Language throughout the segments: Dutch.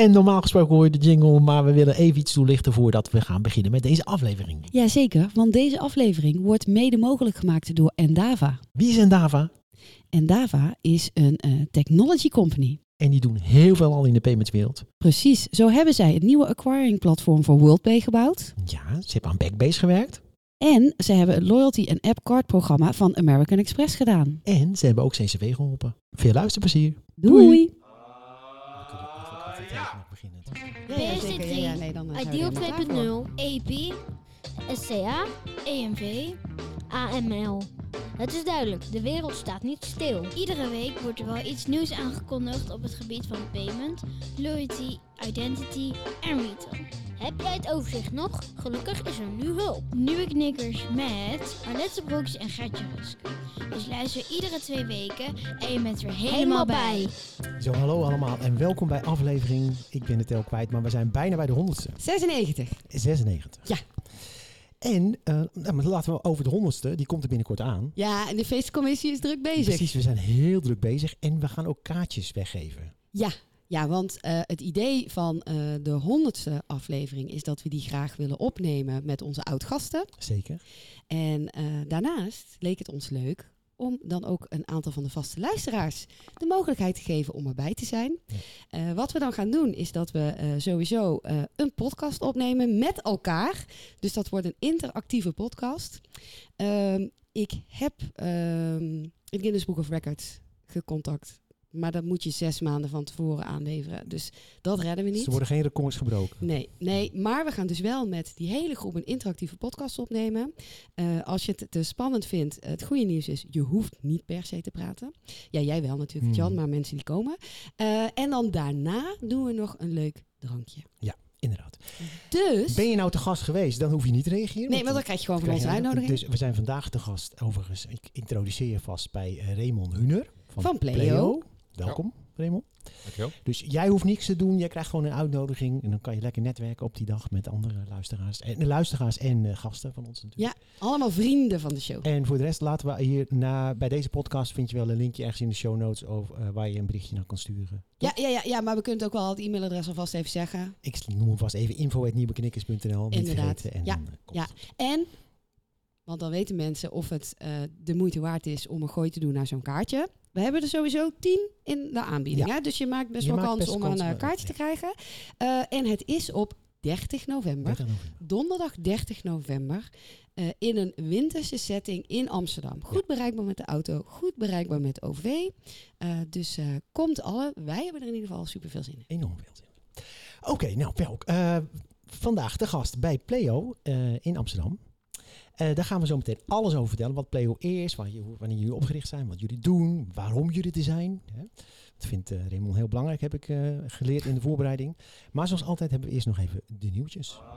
En normaal gesproken hoor je de jingle, maar we willen even iets toelichten voordat we gaan beginnen met deze aflevering. Jazeker, want deze aflevering wordt mede mogelijk gemaakt door Endava. Wie is Endava? Endava is een eh, technology company. En die doen heel veel al in de paymentswereld. Precies, zo hebben zij het nieuwe acquiring platform voor WorldPay gebouwd. Ja, ze hebben aan Backbase gewerkt. En ze hebben het loyalty en app card programma van American Express gedaan. En ze hebben ook CCW geholpen. Veel luisterplezier. Doei! BSD3, Ideal 2.0, EP, SCA, EMV, AML. Het is duidelijk, de wereld staat niet stil. Iedere week wordt er wel iets nieuws aangekondigd op het gebied van payment, loyalty, identity en retail. Heb jij het overzicht nog? Gelukkig is er nu hulp. Nieuwe knikkers met Arlette Broeks en Gertje Rusk. Dus luister iedere twee weken en je bent er helemaal bij. Zo, hallo allemaal en welkom bij aflevering, ik ben het tel kwijt, maar we zijn bijna bij de honderdste. 96. 96. Ja. En uh, nou, laten we over de honderdste, die komt er binnenkort aan. Ja, en de feestcommissie is druk bezig. Precies, we zijn heel druk bezig en we gaan ook kaartjes weggeven. Ja, ja, want uh, het idee van uh, de honderdste aflevering is dat we die graag willen opnemen met onze oud-gasten. Zeker. En daarnaast leek het ons leuk om dan ook een aantal van de vaste luisteraars de mogelijkheid te geven om erbij te zijn. Ja. wat we dan gaan doen is dat we sowieso een podcast opnemen met elkaar. Dus dat wordt een interactieve podcast. Ehm, ik heb het Guinness Book of Records gecontact maar dat moet je zes maanden van tevoren aanleveren. Dus dat redden we niet. Er worden geen records gebroken. Nee, nee, maar we gaan dus wel met die hele groep een interactieve podcast opnemen. Uh, als je het te spannend vindt, het goede nieuws is, je hoeft niet per se te praten. Ja, jij wel natuurlijk, Jan, maar mensen die komen. Uh, en dan daarna doen we nog een leuk drankje. Ja. Inderdaad. Dus. Ben je nou te gast geweest, dan hoef je niet te reageren. Nee, maar dan krijg je gewoon van onze uitnodiging. Dus we zijn vandaag te gast, overigens, ik introduceer je vast bij uh, Raymond Huner van, van Pleo. Pleo. Welkom, ja. Raymond. Dankjewel. Dus jij hoeft niks te doen. Jij krijgt gewoon een uitnodiging. En dan kan je lekker netwerken op die dag met andere luisteraars. En, luisteraars en uh, gasten van ons natuurlijk. Ja, allemaal vrienden van de show. En voor de rest laten we hier na, bij deze podcast vind je wel een linkje ergens in de show notes over, uh, waar je een berichtje naar kan sturen. Ja, ja, ja, ja, maar we kunnen ook wel het e-mailadres alvast even zeggen. Ik noem hem vast even info.nieuweknikkers.nl. Inderdaad. En ja, ja. en want dan weten mensen of het de moeite waard is om een gooi te doen naar zo'n kaartje. We hebben er sowieso tien in de aanbieding. Ja. Hè? Dus je maakt best je wel maakt kans best om kans een uh, kaartje te krijgen. Uh, en het is op 30 november, 30 november. donderdag 30 november, uh, in een winterse setting in Amsterdam. Goed bereikbaar met de auto, goed bereikbaar met OV. dus komt alle. Wij hebben er in ieder geval super veel zin in. Enorm veel zin in. Oké, okay, nou Pelk. vandaag de gast bij Pleo in Amsterdam. Uh, daar gaan we zo meteen alles over vertellen. Wat Pleo is, wanneer, wanneer jullie opgericht zijn, wat jullie doen, waarom jullie er zijn. Hè. Dat vindt uh, Raymond heel belangrijk, heb ik uh, geleerd in de voorbereiding. Maar zoals altijd hebben we eerst nog even de nieuwtjes. Uh,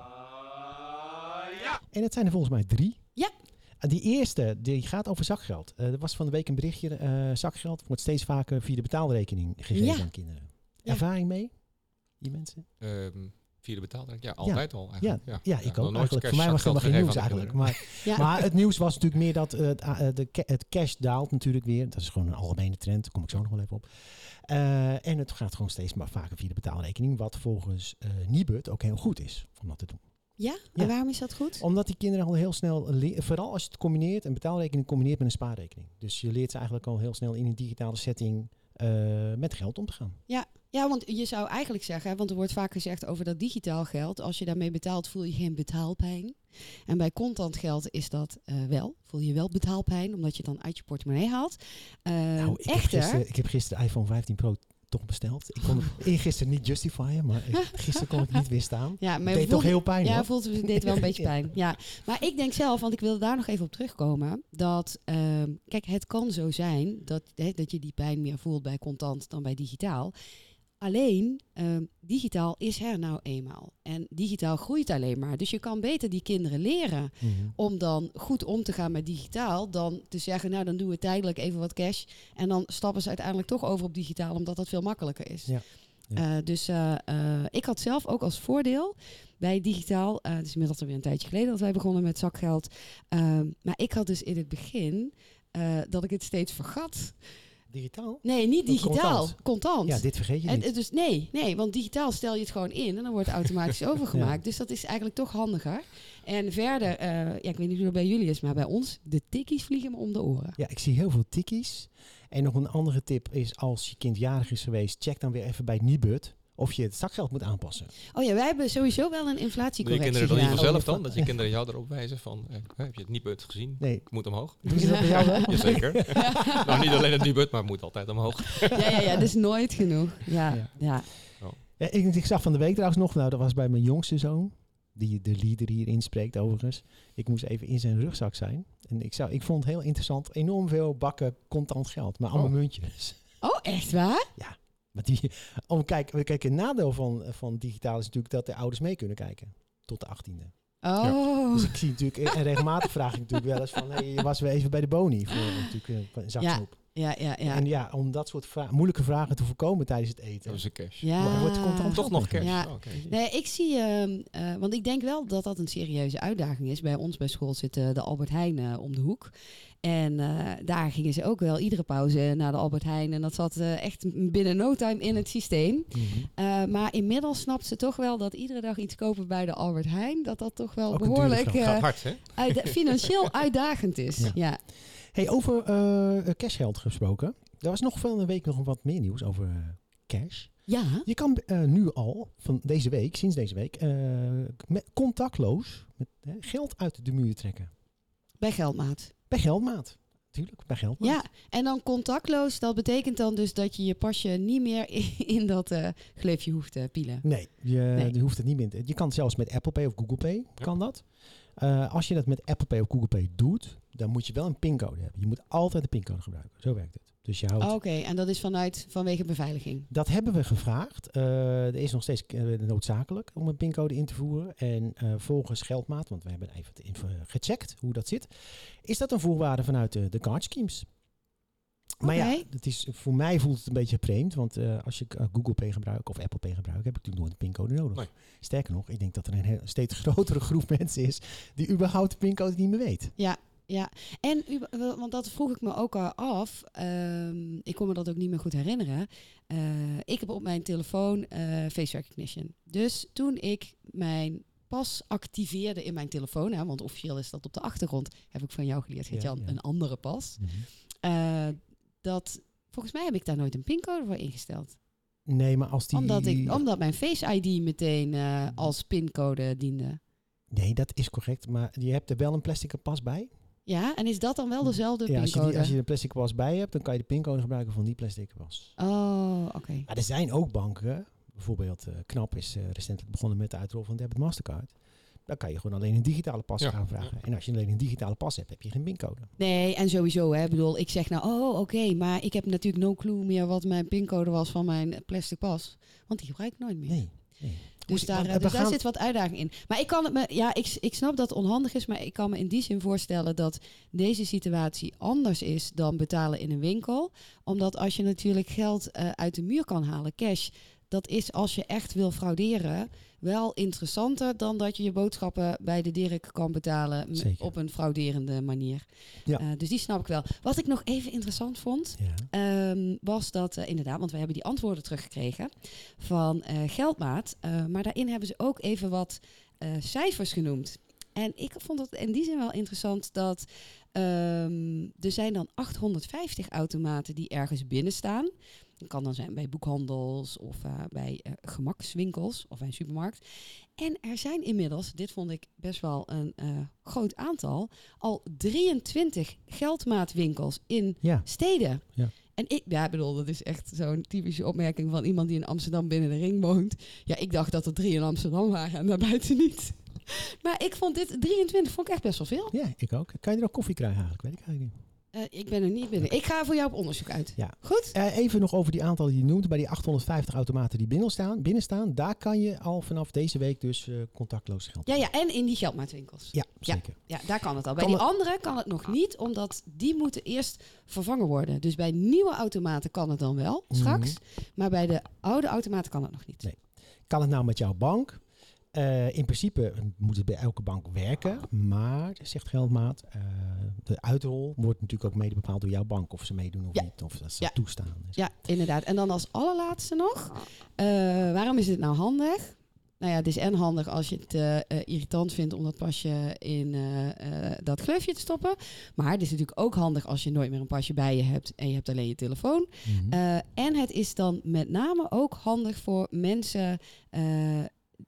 ja. En het zijn er volgens mij drie. Ja. En die eerste, die gaat over zakgeld. er was van de week een berichtje, zakgeld wordt steeds vaker via de betaalrekening gegeven ja. aan kinderen. Ja. Ervaring mee, die mensen? Um. Via de betaalrekening? Ja, altijd ja. al eigenlijk. Ja, ja. ja ik ook eigenlijk. Voor mij was het helemaal geen nieuws eigenlijk. Maar, ja. maar het nieuws was natuurlijk meer dat uh, het, de, het cash daalt natuurlijk weer. Dat is gewoon een algemene trend. Daar kom ik zo nog wel even op. Uh, en het gaat gewoon steeds maar vaker via de betaalrekening. Wat volgens uh, Nibud ook heel goed is om dat te doen. Ja? En waarom is dat goed? Omdat die kinderen al heel snel, vooral als je het combineert, een betaalrekening combineert met een spaarrekening. Dus je leert ze eigenlijk al heel snel in een digitale setting met geld om te gaan. Ja, ja, want je zou eigenlijk zeggen, want er wordt vaak gezegd over dat digitaal geld, als je daarmee betaalt, voel je geen betaalpijn. En bij contant geld is dat uh, wel. Voel je wel betaalpijn, omdat je dan uit je portemonnee haalt. Uh, nou, ik, echter, heb gisteren, ik heb gisteren de iPhone 15 Pro toch besteld. Ik kon het gisteren niet justifyen, maar ik, gisteren kon ik niet weerstaan. Ja, maar het deed toch heel pijn, Ja, hoor. voelt het deed wel een beetje pijn. Ja, maar ik denk zelf, want ik wilde daar nog even op terugkomen, dat uh, kijk, het kan zo zijn dat, hè, dat je die pijn meer voelt bij contant dan bij digitaal. Alleen, uh, digitaal is er nou eenmaal. En digitaal groeit alleen maar. Dus je kan beter die kinderen leren mm-hmm. om dan goed om te gaan met digitaal. Dan te zeggen, nou dan doen we tijdelijk even wat cash. En dan stappen ze uiteindelijk toch over op digitaal, omdat dat veel makkelijker is. Ja. Ja. Uh, dus uh, uh, ik had zelf ook als voordeel bij digitaal, het is inmiddels alweer een tijdje geleden dat wij begonnen met zakgeld. Ehm, maar ik had dus in het begin dat ik het steeds vergat. Digitaal? Nee, niet digitaal. contant. Contant. Ja, dit vergeet je niet. dus nee, nee, want digitaal stel je het gewoon in en dan wordt het automatisch overgemaakt. Dus dat is eigenlijk toch handiger. En verder, eh, ja, ik weet niet hoe dat bij jullie is, maar bij ons, de tikkies vliegen me om de oren. Ja, ik zie heel veel tikkies. En nog een andere tip is als je kind jarig is geweest, check dan weer even bij Nibud of je het zakgeld moet aanpassen. Oh ja, wij hebben sowieso wel een Doe je inflatiecorrectie kinderen dan niet gedaan. vanzelf Oh, je dan? Dat je kinderen jou erop wijzen van, eh, heb je het niet gezien? Nee, Ik moet omhoog. doen ze dat bij jou wel? Jazeker. nou, niet alleen het niet maar het moet altijd omhoog. Ja, ja, ja, dat is nooit genoeg. Ja, Ja. ja. Ja, ik, ik zag van de week trouwens nog, nou dat was bij mijn jongste zoon, die de leader hier inspreekt overigens. Ik moest even in zijn rugzak zijn. En ik, zou, ik vond het heel interessant, enorm veel bakken contant geld, maar allemaal Oh. muntjes. Oh, echt waar? Maar die, om, kijk, kijk, een nadeel van, van digitaal is natuurlijk dat de ouders mee kunnen kijken. Tot de 18e. Oh. Dus ik zie natuurlijk, en regelmatig vraag ik natuurlijk wel eens van, hey, je was weer even bij de boni voor natuurlijk eh, een zak Ja, snoep. Ja, ja, ja. En ja, om dat soort vra- moeilijke vragen te voorkomen tijdens het eten. Dat is een cash. ja. wordt contant Toch nog cash. Ja. Oh, oké. Nee, ik zie, ehm, eh, want ik denk wel dat dat een serieuze uitdaging is. Bij ons bij school zit eh, de Albert Heijn eh, om de hoek. En eh, daar gingen ze ook wel iedere pauze naar de Albert Heijn. En dat zat echt binnen no time in het systeem. Mhm. Eh, maar inmiddels snapt ze toch wel dat iedere dag iets kopen bij de Albert Heijn, dat dat toch wel Ook behoorlijk grap. Gaat eh, hard, hè? uitda- financieel uitdagend is. Ja. Ja. Hey, over eh, cashgeld gesproken. Er was nog van een week nog wat meer nieuws over eh, cash. Ja. Je kan eh, nu al, van deze week, sinds deze week, met contactloos met, geld uit de muur trekken. bij Geldmaat. Bij Geldmaat. Natuurlijk, bij Geldmaat. Ja, en dan contactloos, dat betekent dan dus dat je je pasje niet meer in, in dat eh gleufje hoeft te pielen. Nee, je, Nee. je hoeft het niet meer. Je kan het zelfs met Apple Pay of Google Pay, kan dat. Als je dat met Apple Pay of Google Pay doet, dan moet je wel een pincode hebben. Je moet altijd een pincode gebruiken. Zo werkt het. Dus je houdt... Oké, en dat is vanuit vanwege beveiliging. Dat hebben we gevraagd. Eh, er is nog steeds eh, noodzakelijk om een pincode in te voeren. En eh, volgens Geldmaat, want we hebben even gecheckt hoe dat zit, is dat een voorwaarde vanuit de, de card schemes. Maar ja, het is, voor mij voelt het een beetje vreemd, want eh, als je eh, Google Pay gebruikt of Apple Pay gebruikt, heb ik natuurlijk nooit een pincode nodig. Nee. Sterker nog, ik denk dat er een heel- steeds grotere groep mensen is die überhaupt de pincode niet meer weet. Ja, ja. En, want dat vroeg ik me ook al af. Ehm, ik kon me dat ook niet meer goed herinneren. Eh, ik heb op mijn telefoon eh, face recognition. Dus toen ik mijn pas activeerde in mijn telefoon, hè, want officieel is dat op de achtergrond, heb ik van jou geleerd, Ja, Jan, ja. een andere pas. Eh, dat, volgens mij heb ik daar nooit een pincode voor ingesteld. Nee, maar als die... Omdat, ik, omdat mijn Face ID meteen als pincode diende. Nee, dat is correct, maar je hebt er wel een plastic pas bij. Ja, en is dat dan wel dezelfde Ja, als je, pincode? die, als je een plastic pas bij hebt, dan kan je de pincode gebruiken van die plastic pas. Oh, oké. Maar er zijn ook banken, bijvoorbeeld eh, Knap is eh, recentelijk begonnen met de uitrol van Debit Mastercard. Dan kan je gewoon alleen een digitale pas Ja, aanvragen. En als je alleen een digitale pas hebt, heb je geen pincode. Nee, en sowieso, hè. Ik bedoel, ik zeg nou, oh, oké, maar ik heb natuurlijk no clue meer wat mijn pincode was van mijn plastic pas. Want die gebruik ik nooit meer. Nee. nee. Dus, daar, dus daar gaan- zit wat uitdaging in. Maar ik kan het me, ja, ik, ik snap dat het onhandig is, maar ik kan me in die zin voorstellen dat deze situatie anders is dan betalen in een winkel. Omdat als je natuurlijk geld eh, uit de muur kan halen, cash, dat is als je echt wil frauderen wel interessanter dan dat je je boodschappen bij de Dirk kan betalen Zeker. op een frauderende manier. Ja. Eh, dus die snap ik wel. Wat ik nog even interessant vond, Ja. Ehm, was dat eh, inderdaad, want we hebben die antwoorden teruggekregen van eh, Geldmaat. Maar daarin hebben ze ook even wat cijfers genoemd. En ik vond het in die zin wel interessant dat ehm, er zijn dan 850 automaten die ergens binnen staan. Dat kan dan zijn bij boekhandels of eh, bij eh, gemakswinkels of bij een supermarkt. En er zijn inmiddels, dit vond ik best wel een eh, groot aantal, al 23 geldmaatwinkels in ja. steden. Ja. En ik, ja, bedoel, dat is echt zo'n typische opmerking van iemand die in Amsterdam binnen de ring woont. Ja, ik dacht dat er drie in Amsterdam waren en daarbuiten niet. Maar ik vond dit 23 vond ik echt best wel veel. ja, ik ook. Kan je er ook koffie krijgen eigenlijk? Weet ik eigenlijk niet. Eh, ik ben er niet binnen. Ik ga voor jou op onderzoek uit. Ja. Goed? Eh, even nog over die aantallen die je noemt. Bij die 850 automaten die binnen staan, binnen staan daar kan je al vanaf deze week dus eh, contactloos geld. Ja, ja, en in die geldmaatwinkels. Ja, zeker. Ja, daar kan het al. Bij Kan die het- andere kan het nog niet, omdat die moeten eerst vervangen worden. Dus bij nieuwe automaten kan het dan wel, straks. Maar bij de oude automaten kan het nog niet. Nee. Kan het nou met jouw bank? Eh, in principe moet het bij elke bank werken, maar, zegt Geldmaat, eh, de uitrol wordt natuurlijk ook mede bepaald door jouw bank. Of ze meedoen of Ja. niet, of dat ze Ja. toestaan. Dus- Ja, inderdaad. En dan als allerlaatste nog, eh, waarom is dit nou handig? Nou ja, het is en handig als je het irritant vindt om dat pasje in dat gleufje te stoppen. Maar het is natuurlijk ook handig als je nooit meer een pasje bij je hebt en je hebt alleen je telefoon. Mhm. En het is dan met name ook handig voor mensen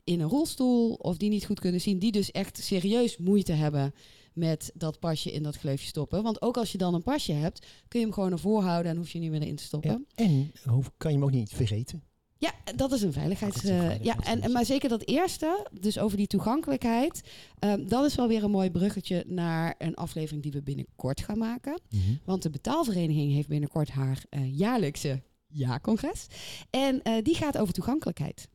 in een rolstoel of die niet goed kunnen zien, die dus echt serieus moeite hebben met dat pasje in dat gleufje stoppen. Want ook als je dan een pasje hebt, kun je hem gewoon ervoor houden en hoef je niet meer erin te stoppen. ja. En hoe kan je hem ook niet vergeten? Ja, dat is een veiligheids... Dat is een eh, ja, en, en, maar zeker dat eerste, dus over die toegankelijkheid, ehm, dat is wel weer een mooi bruggetje naar een aflevering die we binnenkort gaan maken. Want de betaalvereniging heeft binnenkort haar eh, jaarlijkse jaarcongres. En eh, die gaat over toegankelijkheid.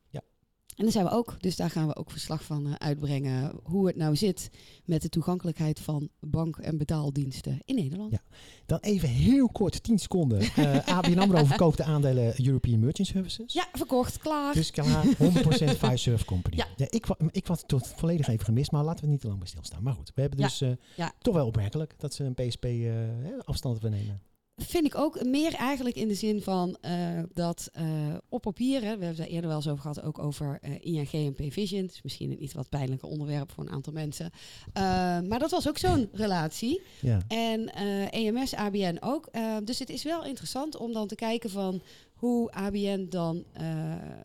En daar zijn we ook, dus daar gaan we ook verslag van eh, uitbrengen. Hoe het nou zit met de toegankelijkheid van bank- en betaaldiensten in Nederland. Ja. Dan even heel kort, 10 seconden. Eh ABN AMRO verkoopt de aandelen European Merchant Services. Ja, verkocht, klaar. Dus klaar, 100% Firesurf Company. Ja. ik, ik was het tot volledig even gemist, maar laten we niet te lang bij stilstaan. Maar goed, we hebben Ja. dus eh, Ja. toch wel opmerkelijk dat ze een PSP hè, afstand willen nemen. Vind ik ook meer eigenlijk in de zin van eh, dat eh, op papier, hè, we hebben het daar eerder wel eens over gehad, ook over eh, ING en Pvision. Het is misschien een iets wat pijnlijker onderwerp voor een aantal mensen. Maar dat was ook zo'n relatie. Ja. En EMS, ABN ook. Dus het is wel interessant om dan te kijken van hoe ABN dan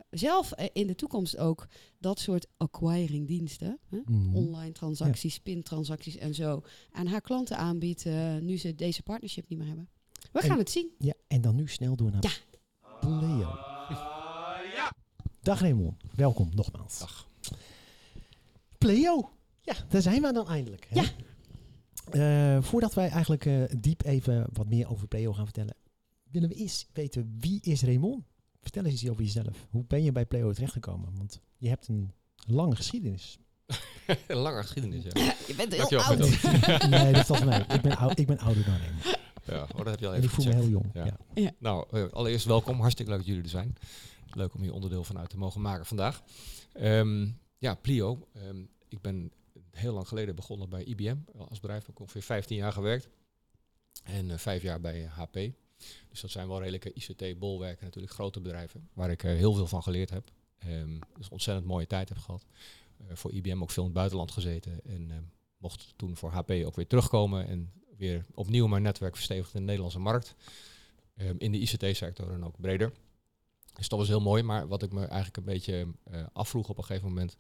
zelf in de toekomst ook dat soort acquiring diensten, hè, Mhm. online transacties, pintransacties en zo, aan haar klanten aanbiedt, nu ze deze partnership niet meer hebben. We En- gaan het zien. ja, en dan nu snel door naar Ja. Pleo. Dag Raymond, welkom nogmaals. Dag. Pleo, ja, daar zijn we dan eindelijk. Hè? Ja. Eh, voordat wij eigenlijk eh, diep even wat meer over Pleo gaan vertellen, willen we eerst weten wie is Raymond? Vertel eens iets over jezelf. Hoe ben je bij Pleo terechtgekomen? Want je hebt een lange geschiedenis. Een lange geschiedenis, ja. Je bent heel Dankjewel, oud. Nee, dat valt mij. Ik ben, ik ben ouder dan Raymond. Ja, oh, dat heb je al En ik even voel me heel jong. Ja. Ja. Nou, eh, allereerst welkom. Hartstikke leuk dat jullie er zijn. Leuk om hier onderdeel van uit te mogen maken vandaag. Ehm, ja, Plio. Ehm, ik ben heel lang geleden begonnen bij IBM als bedrijf. Ik heb ongeveer 15 jaar gewerkt. En eh, vijf jaar bij HP. Dus dat zijn wel redelijke ICT-bolwerken, natuurlijk grote bedrijven. Waar ik eh, heel veel van geleerd heb. Ehm dus een ontzettend mooie tijd heb gehad. Eh, voor IBM ook veel in het buitenland gezeten. En mocht toen voor HP ook weer terugkomen. En weer opnieuw mijn netwerk verstevigen in de Nederlandse markt. Ehm, in de ICT-sector en ook breder. Dus dat was heel mooi. Maar wat ik me eigenlijk een beetje eh, afvroeg op een gegeven moment...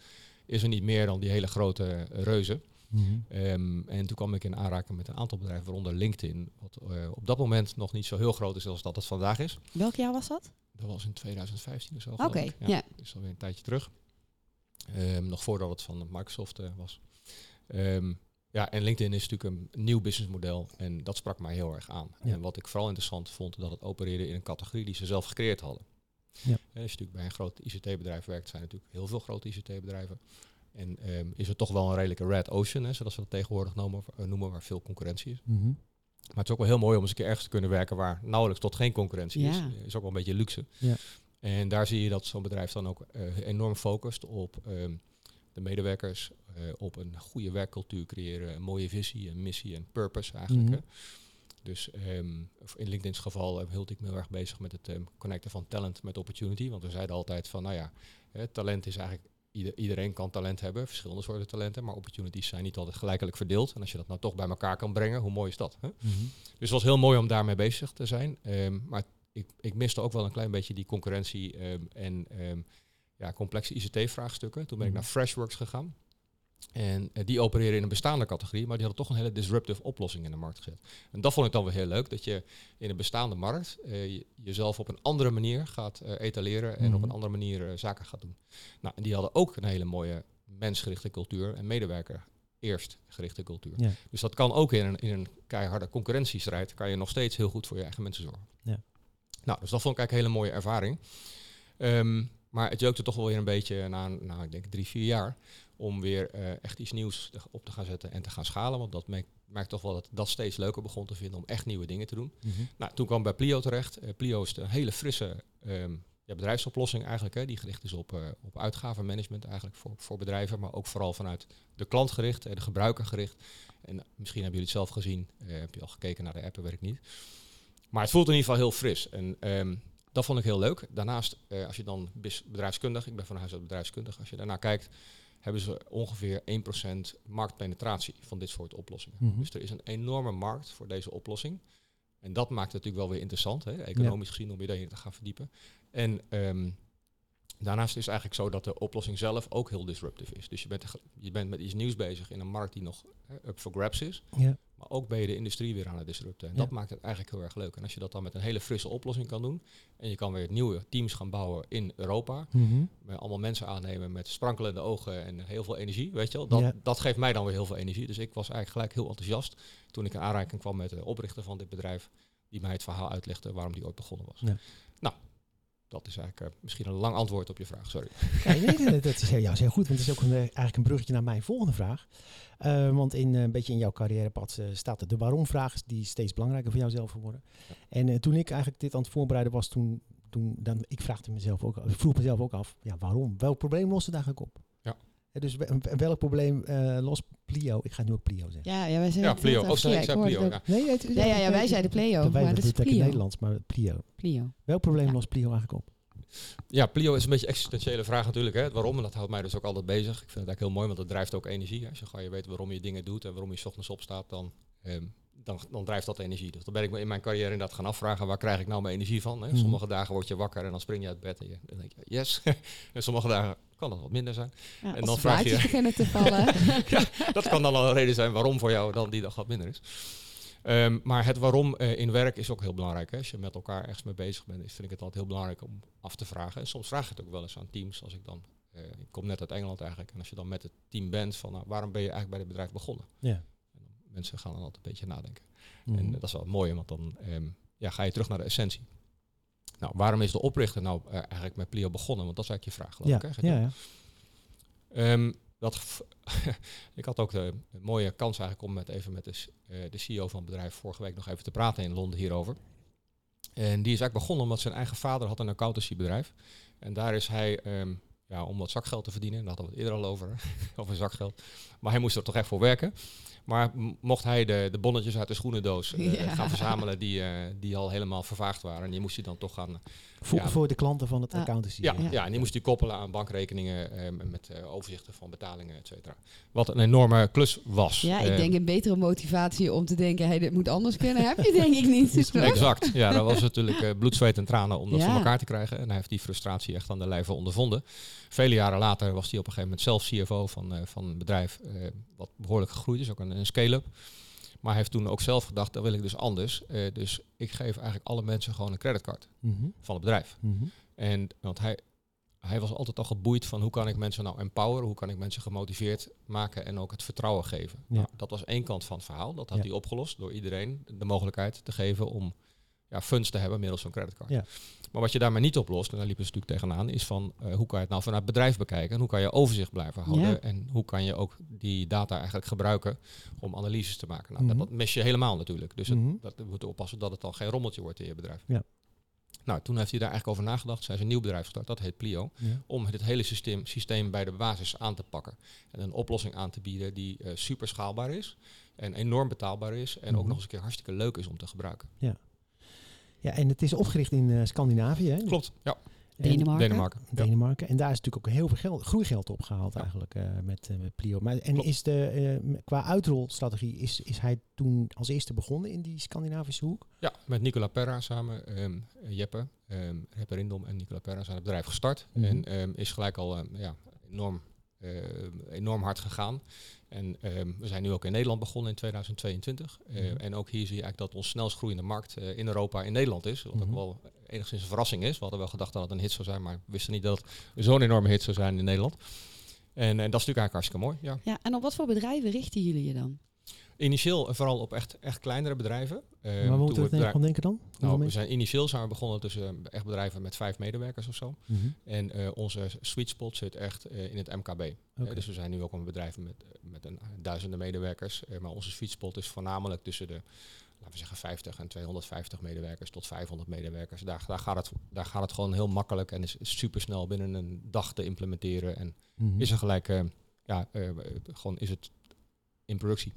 is er niet meer dan die hele grote eh, reuzen. Mhm. Ehm, en toen kwam ik in aanraking met een aantal bedrijven, waaronder LinkedIn. Wat eh, op dat moment nog niet zo heel groot is als dat het vandaag is. Welk jaar was dat? Dat was in 2015 of zo. Oké, ja. Is alweer een tijdje terug. Ehm, nog voordat het van Microsoft was. Ehm, ja, en LinkedIn is natuurlijk een nieuw businessmodel en dat sprak mij heel erg aan. Ja. En wat ik vooral interessant vond, dat het opereerde in een categorie die ze zelf gecreëerd hadden. Ja. Eh, Als je natuurlijk bij een groot ICT-bedrijf werkt, zijn er natuurlijk heel veel grote ICT-bedrijven. En ehm, is het toch wel een redelijke red ocean, hè, zoals we dat tegenwoordig noemen, eh, noemen, waar veel concurrentie is. Mhm. Maar het is ook wel heel mooi om eens een keer ergens te kunnen werken waar nauwelijks tot geen concurrentie is. Ja. Is ook wel een beetje luxe. Ja. En daar zie je dat zo'n bedrijf dan ook eh, enorm focust op ehm, de medewerkers, eh, op een goede werkcultuur creëren, een mooie visie, een missie en purpose eigenlijk. Mhm. Dus ehm, in LinkedIn's geval eh, hield ik me heel erg bezig met het ehm, connecten van talent met opportunity. Want we zeiden altijd van, nou ja, hè, talent is eigenlijk, ieder- iedereen kan talent hebben, verschillende soorten talenten, maar opportunities zijn niet altijd gelijkelijk verdeeld. En als je dat nou toch bij elkaar kan brengen, hoe mooi is dat? Hè? Mhm. Dus het was heel mooi om daarmee bezig te zijn. Ehm, maar ik, ik miste ook wel een klein beetje die concurrentie en ja, complexe ICT-vraagstukken. Toen ben ik Mhm. naar Freshworks gegaan. En eh, die opereren in een bestaande categorie, maar die hadden toch een hele disruptive oplossing in de markt gezet. En dat vond ik dan weer heel leuk, dat je in een bestaande markt eh, je- jezelf op een andere manier gaat eh, etaleren en Mhm. op een andere manier zaken gaat doen. Nou, en die hadden ook een hele mooie mensgerichte cultuur en medewerker eerst gerichte cultuur. Ja. Dus dat kan ook in een, in een keiharde concurrentiestrijd, kan je nog steeds heel goed voor je eigen mensen zorgen. Ja. Nou, dus dat vond ik eigenlijk een hele mooie ervaring. Ehm, maar het jeukte toch wel weer een beetje na, nou, ik denk drie, vier jaar, om weer eh, echt iets nieuws op te gaan zetten en te gaan schalen. Want dat merk, merk toch wel dat dat steeds leuker begon te vinden om echt nieuwe dingen te doen. Mhm. Nou, toen kwam bij Plio terecht. Eh, Plio is een hele frisse ehm, ja, bedrijfsoplossing eigenlijk, hè, die gericht is op, eh, op uitgavenmanagement eigenlijk voor, voor bedrijven, maar ook vooral vanuit de klant gericht, eh, de gebruiker gericht. En misschien hebben jullie het zelf gezien, heb je al gekeken naar de appen, weet ik niet. Maar het voelt in ieder geval heel fris. En ehm, dat vond ik heel leuk. Daarnaast, eh, als je dan bedrijfskundig, ik ben van huis uit bedrijfskundig, als je daarnaar kijkt, hebben ze ongeveer 1% marktpenetratie van dit soort oplossingen. Mhm. Dus er is een enorme markt voor deze oplossing. En dat maakt het natuurlijk wel weer interessant, hè, economisch gezien, om je daarin te gaan verdiepen. En ehm, daarnaast is het eigenlijk zo dat de oplossing zelf ook heel disruptive is. Dus je bent, je bent met iets nieuws bezig in een markt die nog hè, up for grabs is. Ja. Maar ook ben je de industrie weer aan het disrupten. En Ja. dat maakt het eigenlijk heel erg leuk. En als je dat dan met een hele frisse oplossing kan doen. En je kan weer nieuwe teams gaan bouwen in Europa. Mhm. Met allemaal mensen aannemen met sprankelende ogen en heel veel energie. Weet je wel? Dat, Ja. dat geeft mij dan weer heel veel energie. Dus ik was eigenlijk gelijk heel enthousiast toen ik in aanraking kwam met de oprichter van dit bedrijf. Die mij het verhaal uitlegde waarom die ooit begonnen was. Ja. Nou, dat is eigenlijk eh, misschien een lang antwoord op je vraag. Sorry. Ja, nee, nee, dat is heel, ja, heel goed, want het is ook een, eh, eigenlijk een bruggetje naar mijn volgende vraag. Eh, want in, een beetje in jouw carrièrepad eh, staat er de waarom-vraag, die steeds belangrijker voor jouzelf geworden. En toen ik eigenlijk dit aan het voorbereiden was, toen, toen dan, ik vraagde mezelf ook, ik vroeg mezelf ook af, ja, waarom? Welk probleem lost het eigenlijk op? Ja. Dus we- welk probleem eh lost Plio? Ik ga nu ook Plio zeggen. Ja, ja wij zijn Ja, Plio. zei ik zei Plio. het Ja. Nee, het, Ja, ja, ja, wij zeiden Plio, wij maar dat is het in Plio. Nederlands, maar Plio. Plio. Welk probleem Ja. lost Plio eigenlijk op? Ja, Plio is een beetje een existentiële vraag natuurlijk. Hè. Waarom, en dat houdt mij dus ook altijd bezig. Ik vind het eigenlijk heel mooi, want het drijft ook energie. Als je gewoon je weet waarom je dingen doet en waarom je 's ochtends opstaat, dan, ehm, dan, dan drijft dat energie. Dus dan ben ik me in mijn carrière inderdaad gaan afvragen, waar krijg ik nou mijn energie van? Hè. Mhm. Sommige dagen word je wakker en dan spring je uit bed en je, dan denk je, yes. en sommige dagen kan dat wat minder zijn. Ja, En als dan vraag je- beginnen te vallen. Dat kan dan al een reden zijn waarom voor jou dan die dag wat minder is. Ehm, maar het waarom eh, in werk is ook heel belangrijk. Hè. Als je met elkaar ergens mee bezig bent, is, vind ik het altijd heel belangrijk om af te vragen. En soms vraag ik het ook wel eens aan teams. Als ik dan, eh, ik kom net uit Engeland eigenlijk. En als je dan met het team bent, van nou, waarom ben je eigenlijk bij dit bedrijf begonnen? Ja. En dan, mensen gaan dan altijd een beetje nadenken. Mhm. En eh, dat is wel mooi, want dan ehm, ja, ga je terug naar de essentie. Nou, waarom is de oprichter nou eh, eigenlijk met Plio begonnen? Want dat is eigenlijk je vraag, geloof ja, ik. Hè? ja, ja. Ehm, dat ik had ook de, mooie kans eigenlijk om met even met de, eh, de CEO van het bedrijf vorige week nog even te praten in Londen hierover. En die is eigenlijk begonnen omdat zijn eigen vader had een accountancybedrijf. En daar is hij ehm, ja, om wat zakgeld te verdienen, daar hadden we het eerder al over, over zakgeld. Maar hij moest er toch echt voor werken. Maar mocht hij de, de bonnetjes uit de schoenendoos eh, Ja. gaan verzamelen die, eh, die al helemaal vervaagd waren. En die moest hij dan toch gaan Voor, Ja. voor de klanten van het Ja. accountancy. ja, eh, ja. en die moest hij koppelen aan bankrekeningen eh, met eh, overzichten van betalingen, et cetera. Wat een enorme klus was. Ja, ik Eh, denk een betere motivatie om te denken, hey, dit moet anders kunnen, heb je denk ik niet. Exact. Ja, dat was natuurlijk eh, bloed, zweet en tranen om dat Ja. voor elkaar te krijgen. En hij heeft die frustratie echt aan de lijve ondervonden. Vele jaren later was hij op een gegeven moment zelf CFO van, eh, van een bedrijf eh, wat behoorlijk gegroeid is, ook een, een scale-up. Maar hij heeft toen ook zelf gedacht, dat wil ik dus anders. Eh, dus ik geef eigenlijk alle mensen gewoon een creditcard Mhm, van het bedrijf. mhm. En want hij, hij was altijd al geboeid van hoe kan ik mensen nou empoweren, hoe kan ik mensen gemotiveerd maken en ook het vertrouwen geven. Ja. Nou, dat was één kant van het verhaal. Dat had Ja. hij opgelost door iedereen de mogelijkheid te geven om ja, funds te hebben middels zo'n creditcard. Ja. Maar wat je daarmee niet oplost, en daar liepen ze natuurlijk tegenaan, is van eh, hoe kan je het nou vanuit het bedrijf bekijken en hoe kan je overzicht blijven houden Ja. en hoe kan je ook die data eigenlijk gebruiken om analyses te maken. Nou, Mhm. dat, dat mis je helemaal natuurlijk. Dus het- Mhm. dat, we moeten oppassen dat het dan geen rommeltje wordt in je bedrijf. Ja. Nou, toen heeft hij daar eigenlijk over nagedacht. Zijn ze een nieuw bedrijf gestart, dat heet Plio Ja. om het hele systeem, systeem bij de basis aan te pakken. En een oplossing aan te bieden die eh, super schaalbaar is en enorm betaalbaar is en ook Mhm. nog eens een keer hartstikke leuk is om te gebruiken. Ja, en het is opgericht in eh, Scandinavië. Hè? Klopt, ja. En- Denemarken. Denemarken. Ja. Denemarken. En daar is natuurlijk ook heel veel geld, groeigeld opgehaald Ja. eigenlijk eh, met, eh, met Plio. Maar, en Klopt. is de, eh, m- qua uitrolstrategie, is, is hij toen als eerste begonnen in die Scandinavische hoek? Ja, met Nicola Perra samen, ehm, Jeppe, ehm Jeppe Rindom en Nicola Perra zijn het bedrijf gestart. Mhm. En ehm, is gelijk al ja, enorm, enorm hard gegaan. En ehm, we zijn nu ook in Nederland begonnen in 2022. Eh, Mhm. En ook hier zie je eigenlijk dat ons snelst groeiende markt eh, in Europa in Nederland is. Wat Mhm. ook wel enigszins een verrassing is. We hadden wel gedacht dat het een hit zou zijn, maar we wisten niet dat het zo'n enorme hit zou zijn in Nederland. En, en dat is natuurlijk eigenlijk hartstikke mooi. Ja. Ja, en op wat voor bedrijven richten jullie je dan? Initieel vooral op echt, echt kleinere bedrijven. Maar waar moeten we het aan denken dan? Nou, we zijn initieel zijn we begonnen tussen eh, echt bedrijven met vijf medewerkers of zo. Mhm. En eh, onze sweet spot zit echt eh, in het MKB. Dus we zijn nu ook een bedrijf met, met een, duizenden medewerkers. Maar onze sweet spot is voornamelijk tussen de, laten we zeggen 50 en 250 medewerkers tot 500 medewerkers. Daar, daar, gaat, het, daar gaat het gewoon heel makkelijk en is, super snel binnen een dag te implementeren. En Mhm. is er gelijk, ja, gewoon is het in productie.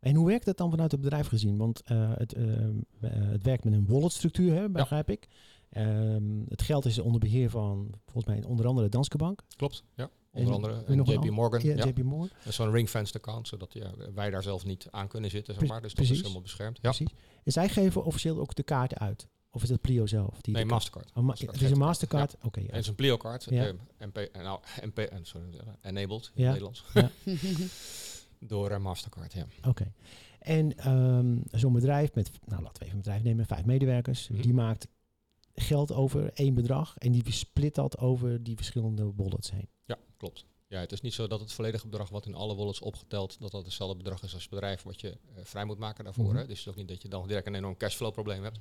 En hoe werkt dat dan vanuit het bedrijf gezien? Want eh, het, eh, eh, het werkt met een wallet-structuur, hè, begrijp ik. Ehm, het geld is onder beheer van, volgens mij, onder andere Danske Bank. Klopt, ja. En Onder andere en nog JP an- Morgan. Ja, Ja, JP Morgan. Dat is Zo'n ring-fenced account, zodat ja, wij daar zelf niet aan kunnen zitten, zeg maar. Dus dat is helemaal beschermd. Ja. Precies. En zij geven officieel ook de kaarten uit. Of is dat Plio zelf? Die Nee, de kaart- Mastercard. Oh, ma- Mastercard het is een Mastercard. Oké, En ja. het is een Plio-kaart, Ja. MP, nou, MP, sorry, enabled in Ja. het Nederlands, door eh, Mastercard, ja. Oké. En ehm, zo'n bedrijf met, nou laten we even een bedrijf nemen, vijf medewerkers. Mhm. Die maakt geld over één bedrag en die split dat over die verschillende wallets heen. Ja, klopt. Ja, het is niet zo dat het volledige bedrag wat in alle wallets opgeteld, dat dat hetzelfde bedrag is als het bedrijf wat je eh, vrij moet maken daarvoor. Mhm. hè. Dus het is ook niet dat je dan direct een enorm cashflow probleem hebt.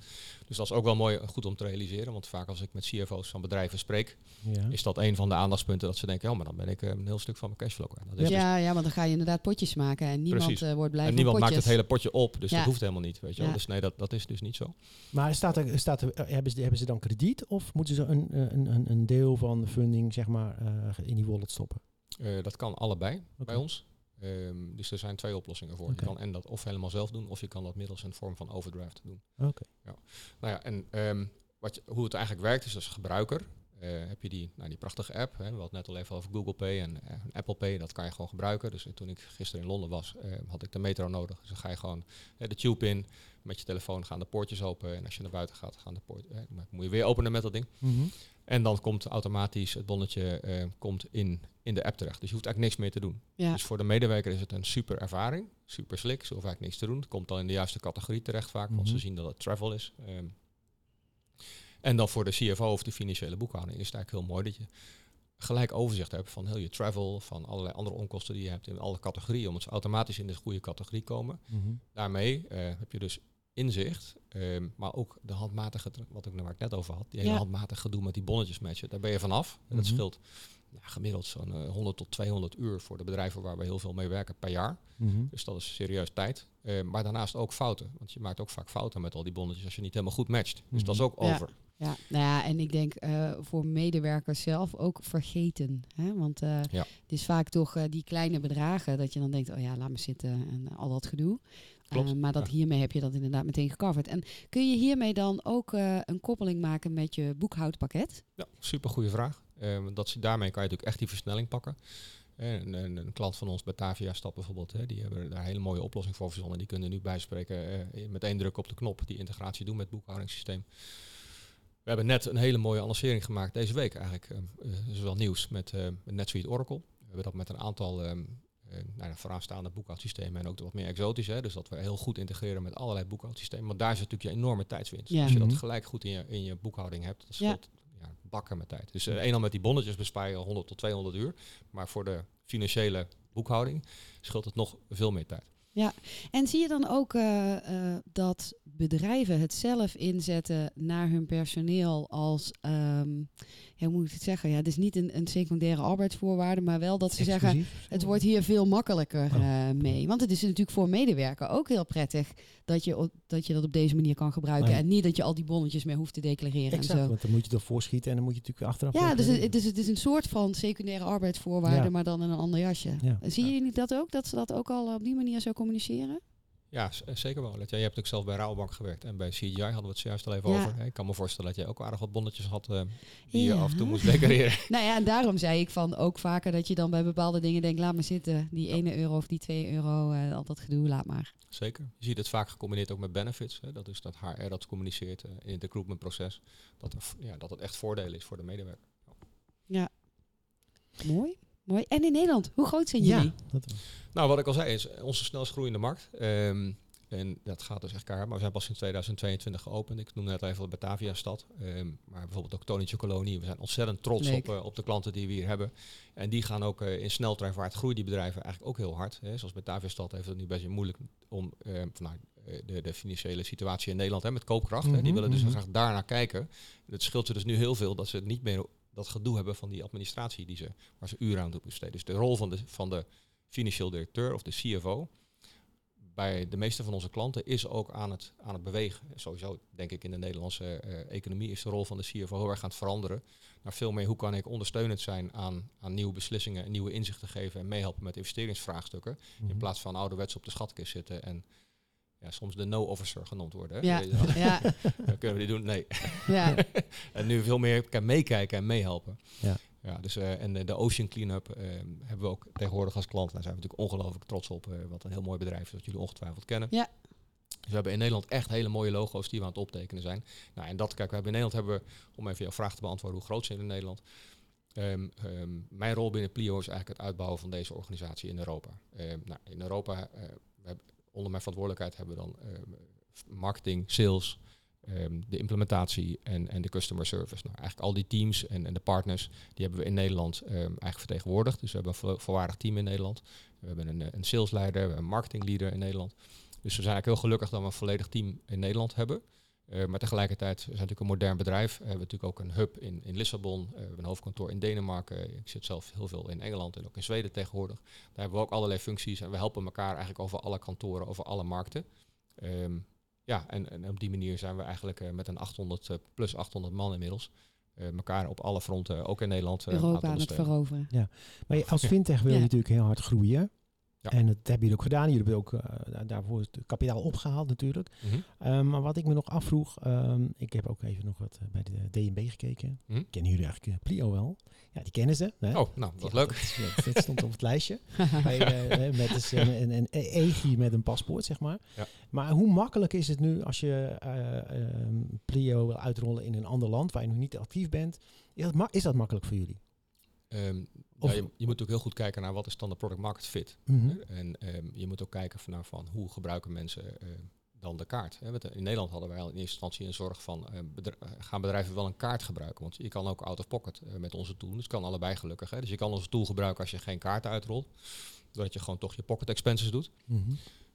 Dus dat is ook wel mooi eh, goed om te realiseren. Want vaak als ik met CFO's van bedrijven spreek, Ja. is dat een van de aandachtspunten dat ze denken, oh, maar dan ben ik eh, een heel stuk van mijn cashflow kwijt. Dat is dus- ja, ja, want dan ga je inderdaad potjes maken en niemand Precies. eh, wordt blij en van niemand maakt het hele potje op, dus Ja. dat hoeft helemaal niet. Weet je wel. Ja. Dus nee, dat, dat is dus niet zo. Maar staat er, staat er, hebben, ze, hebben ze dan krediet of moeten ze een, een, een, een deel van de funding zeg maar, eh, in die wallet stoppen? Eh, dat kan allebei bij ons. Ehm, dus er zijn twee oplossingen voor. Je kan en dat of helemaal zelf doen, of je kan dat middels een vorm van overdraft doen. Oké. Nou ja, en ehm, wat je, hoe het eigenlijk werkt is als gebruiker. eh, heb je die, nou, die prachtige app. Hè, we hadden het net al even over Google Pay en eh, Apple Pay. Dat kan je gewoon gebruiken. Dus toen ik gisteren in Londen was, had ik de metro nodig. Dus dan ga je gewoon de tube in. Met je telefoon gaan de poortjes open. En als je naar buiten gaat, gaan de poort, moet je weer openen met dat ding. Mhm. En dan komt automatisch het bonnetje eh, komt in, in de app terecht. Dus je hoeft eigenlijk niks meer te doen. Ja. Dus voor de medewerker is het een super ervaring. Super slick. Ze hoeven eigenlijk niks te doen. Het komt dan in de juiste categorie terecht vaak. Want Mhm. ze zien dat het travel is. Ehm, en dan voor de CFO of de financiële boekhouding is het eigenlijk heel mooi dat je gelijk overzicht hebt van heel je travel, van allerlei andere onkosten die je hebt in alle categorieën, omdat ze automatisch in de goede categorie komen. Mhm. Daarmee eh, heb je dus inzicht, ehm, maar ook de handmatige, wat ik waar ik net over had, die hele Ja. handmatige gedoe met die bonnetjes matchen, daar ben je vanaf. En dat Mhm. scheelt ja, gemiddeld zo'n eh, 100 tot 200 uur voor de bedrijven waar we heel veel mee werken per jaar. Mhm. Dus dat is serieus tijd. Eh, maar daarnaast ook fouten. Want je maakt ook vaak fouten met al die bonnetjes als je niet helemaal goed matcht. Dus dat is ook Ja. over. Ja, nou ja, en ik denk eh, voor medewerkers zelf ook vergeten. Hè? Want eh, Ja. het is vaak toch die kleine bedragen dat je dan denkt, oh ja, laat me zitten en al dat gedoe. Klopt, Eh, maar dat ja. hiermee heb je dat inderdaad meteen gecoverd. En kun je hiermee dan ook eh, een koppeling maken met je boekhoudpakket? Ja, super goede vraag. Eh, dat, daarmee kan je natuurlijk echt die versnelling pakken. Eh, Een, klant van ons, Batavia Stap bijvoorbeeld, hè, die hebben daar een hele mooie oplossing voor verzonnen. Die kunnen nu bijspreken eh, met één druk op de knop die integratie doen met het boekhoudingssysteem. We hebben net een hele mooie annonsering gemaakt deze week eigenlijk. eh, dat is wel nieuws met, eh, met NetSuite Oracle. We hebben dat met een aantal ehm eh, nou, ja, vooraanstaande boekhoudsystemen en ook de wat meer exotische. Hè, dus dat we heel goed integreren met allerlei boekhoudsystemen. Want daar zit natuurlijk je enorme tijdswinst. Ja. Als je dat Mhm. gelijk goed in je, in je boekhouding hebt, dat Ja. scheelt ja, bakken met tijd. Dus uh, eenmaal met die bonnetjes bespaar je 100 tot 200 uur. Maar voor de financiële boekhouding scheelt het nog veel meer tijd. En zie je dan ook eh, eh, dat bedrijven het zelf inzetten naar hun personeel als, ehm, ja, hoe moet ik het zeggen? Ja, het is niet een, een secundaire arbeidsvoorwaarde, maar wel dat ze zeggen, het wordt hier veel makkelijker Oh. eh, mee. Want het is natuurlijk voor medewerker ook heel prettig dat je, dat je dat op deze manier kan gebruiken. Oh ja. En niet dat je al die bonnetjes meer hoeft te declareren Exact, en zo. want dan moet je toch voorschieten en dan moet je natuurlijk achteraf... Ja, dus het, dus het is een soort van secundaire arbeidsvoorwaarde, Ja. maar dan in een ander jasje. Ja. Zie Ja. jullie dat ook? Dat ze dat ook al op die manier zo communiceren? Ja, eh, zeker wel. Jij- je hebt ook zelf bij Rabobank gewerkt en bij CGI hadden we het zojuist al even Ja. over. Ik kan me voorstellen dat jij ook aardig wat bonnetjes had eh, die je Ja. af en toe moest declareren. Nou ja, en daarom zei ik van ook vaker dat je dan bij bepaalde dingen denkt, laat maar zitten. Die ene euro of die twee euro, eh, al dat gedoe, laat maar. Zeker. Je ziet het vaak gecombineerd ook met benefits. Hè. Dat is dat HR dat communiceert eh, in het recruitmentproces. Dat, er, ja, dat het echt voordelen is voor de medewerker. Mooi, mooi. En in Nederland, hoe groot zijn jullie? Ja, dat, Nou, wat ik al zei, is onze snelst groeiende markt. Ehm, en dat gaat dus echt keihard. Maar we zijn pas in 2022 geopend. Ik noemde net even Batavia stad. Ehm, maar bijvoorbeeld ook Tonietje Kolonie. We zijn ontzettend trots op, eh, op de klanten die we hier hebben. En die gaan ook eh, in sneltreinvaart groeien die bedrijven eigenlijk ook heel hard. Hè. Zoals Batavia stad heeft het nu best wel moeilijk om ehm, van, nou, eh, de, de financiële situatie in Nederland hè, met koopkracht. hè. Die Mhm, willen dus mhm. graag daarnaar kijken. Het scheelt ze dus nu heel veel dat ze niet meer dat gedoe hebben van die administratie die ze, waar ze uren aan doen besteden. Dus de rol van de, van de financieel directeur of de CFO bij de meeste van onze klanten is ook aan het, aan het bewegen. Sowieso denk ik in de Nederlandse eh, economie is de rol van de CFO heel erg aan het veranderen. Naar veel meer hoe kan ik ondersteunend zijn aan, aan nieuwe beslissingen en nieuwe inzichten geven en meehelpen met investeringsvraagstukken. Mhm. In plaats van ouderwets op de schatkist zitten en ja, soms de no-officer genoemd worden. Hè? Ja, ja, Dan kunnen we die doen? Nee. ja. en nu veel meer kan meekijken en meehelpen. Ja. Ja, dus, eh, en eh, de Ocean Cleanup eh, hebben we ook tegenwoordig als klant. Daar zijn we natuurlijk ongelooflijk trots op. eh, wat een heel mooi bedrijf is, dat jullie ongetwijfeld kennen. Ja. Dus we hebben in Nederland echt hele mooie logo's die we aan het optekenen zijn. Nou, en dat, kijk, we hebben in Nederland hebben we, om even jouw vraag te beantwoorden, hoe groot zijn we in Nederland? Ehm, ehm, mijn rol binnen Plio is eigenlijk het uitbouwen van deze organisatie in Europa. Ehm, nou, in Europa, eh, onder mijn verantwoordelijkheid hebben we dan ehm, marketing, sales, ehm, de implementatie en, en de customer service. Nou, eigenlijk al die teams en, en de partners, die hebben we in Nederland ehm, eigenlijk vertegenwoordigd. Dus we hebben een vo- volwaardig team in Nederland. We hebben een, eh, een salesleider, we hebben een marketingleader in Nederland. Dus we zijn eigenlijk heel gelukkig dat we een volledig team in Nederland hebben. Eh, maar tegelijkertijd we zijn natuurlijk een modern bedrijf. We hebben natuurlijk ook een hub in, in Lissabon. Eh, we hebben een hoofdkantoor in Denemarken. Ik zit zelf heel veel in Engeland en ook in Zweden tegenwoordig. Daar hebben we ook allerlei functies en we helpen elkaar eigenlijk over alle kantoren, over alle markten. Ehm, ja, en, en op die manier zijn we eigenlijk eh, met een 800 eh, plus 800 man inmiddels eh, elkaar op alle fronten, ook in Nederland, eh, Europa aan het veroveren. Maar je- als fintech wil je Ja. natuurlijk heel hard groeien. Ja. En dat hebben jullie ook gedaan. Jullie hebben ook eh, daar- daarvoor het kapitaal opgehaald natuurlijk. Mhm. Ehm, maar wat ik me nog afvroeg, ehm, ik heb ook even nog wat eh, bij de DNB gekeken. Hm? Kennen jullie eigenlijk eh, Plio wel? Ja, die kennen ze. Hè? Oh, nou, leuk. Dat, is- ja, dat stond op het lijstje. Bij, met dus een, een, een EGI met een paspoort, zeg maar. Ja. Maar hoe makkelijk is het nu als je ehm, Plio wil uitrollen in een ander land waar je nog niet actief bent? Is dat, ma- is dat makkelijk voor jullie? Ehm, Of- ja, je, je moet ook heel goed kijken naar wat is dan de product market fit. Mhm. Hè? En ehm, je moet ook kijken van, nou, van hoe gebruiken mensen ehm, dan de kaart. Eh, in Nederland hadden wij al in eerste instantie een zorg van, eh, bedr- eh, gaan bedrijven wel een kaart gebruiken? Want je kan ook out of pocket eh, met onze tool. Dus het kan allebei gelukkig. Hè? Dus je kan onze tool gebruiken als je geen kaart uitrolt. Doordat je gewoon toch je pocket expenses doet. Mhm.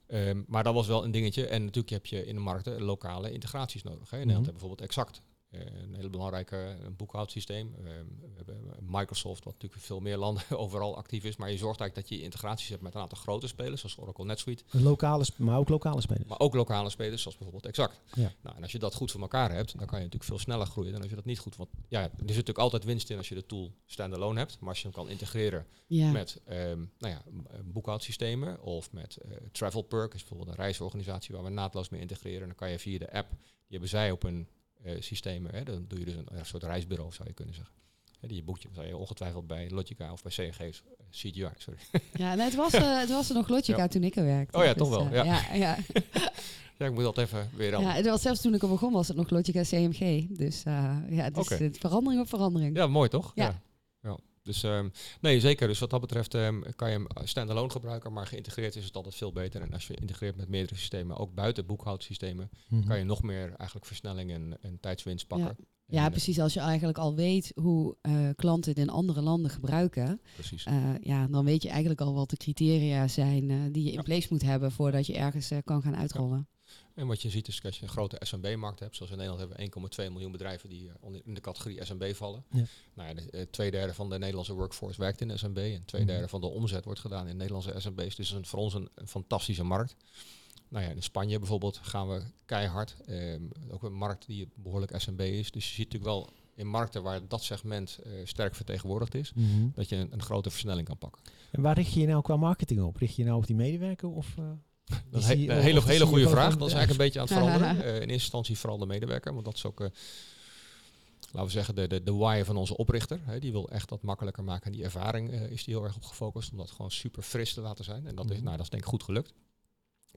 Ehm, maar dat was wel een dingetje. En natuurlijk heb je in de markten lokale integraties nodig. Hè. In Mhm. Nederland hebben we bijvoorbeeld Exact. Eh, een hele belangrijke eh, boekhoudsysteem. Ehm, we hebben Microsoft, wat natuurlijk in veel meer landen overal actief is. Maar je zorgt eigenlijk dat je integraties hebt met een aantal grote spelers, zoals Oracle NetSuite. Lokale, maar ook lokale spelers. Maar ook lokale spelers, zoals bijvoorbeeld Exact. Ja. Nou, en als je dat goed voor elkaar hebt, dan kan je natuurlijk veel sneller groeien dan als je dat niet goed... Want ja, er zit natuurlijk altijd winst in als je de tool standalone hebt. Maar als je hem kan integreren Ja. met ehm, nou ja, eh, boekhoudsystemen of met eh Travel Perk, is bijvoorbeeld een reisorganisatie waar we naadloos mee integreren. Dan kan je via de app, die hebben zij op eh, systemen, hè, dan doe je dus een, soort reisbureau zou je kunnen zeggen. Hè, die je boekt je, zou je ongetwijfeld bij Logica of bij CNG, eh, CGI, sorry. Ja, nee, het, was, eh, het was er nog Logica Ja. toen ik er werkte. Oh ja, toch wel, eh, ja. ja, ja. ja, ik moet dat even weer aan. ja, het was zelfs toen ik er begon was het nog Logica CMG. Dus eh, ja, het is eh, verandering op verandering. Ja, mooi toch? Ja. ja. Dus ehm, nee, zeker. Dus wat dat betreft ehm, kan je hem standalone gebruiken, maar geïntegreerd is het altijd veel beter. En als je integreert met meerdere systemen, ook buiten boekhoudsystemen, Mhm. kan je nog meer eigenlijk versnelling en, en tijdswinst pakken. Ja, eh, precies. Als je eigenlijk al weet hoe eh, klanten het in andere landen gebruiken, Precies. eh, ja, dan weet je eigenlijk al wat de criteria zijn eh, die je in Ja. place moet hebben voordat je ergens eh, kan gaan uitrollen. En wat je ziet is als je een grote SMB-markt hebt, zoals in Nederland hebben we 1,2 miljoen bedrijven die eh, in de categorie SMB vallen. Ja. Nou ja, de, eh, twee derde van de Nederlandse workforce werkt in SMB en twee Mhm. derde van de omzet wordt gedaan in Nederlandse SMB's. Dus het is een, voor ons een, een fantastische markt. Nou ja, in Spanje bijvoorbeeld gaan we keihard. Ehm, ook een markt die behoorlijk SMB is. Dus je ziet natuurlijk wel in markten waar dat segment eh, sterk vertegenwoordigd is, Mhm. dat je een, een grote versnelling kan pakken. En waar richt je je nou qua marketing op? Richt je je nou op die medewerker of... eh, Dat is he- een hele, hele goede vraag. Dat is eigenlijk een beetje aan het veranderen. Eh, in eerste instantie vooral de medewerker. Want dat is ook, eh, laten we zeggen, de, de, de why van onze oprichter. Hè. Die wil echt dat makkelijker maken. En die ervaring eh, is die heel erg op gefocust. Om dat gewoon super fris te laten zijn. En dat is, Mhm. nou, dat is denk ik goed gelukt.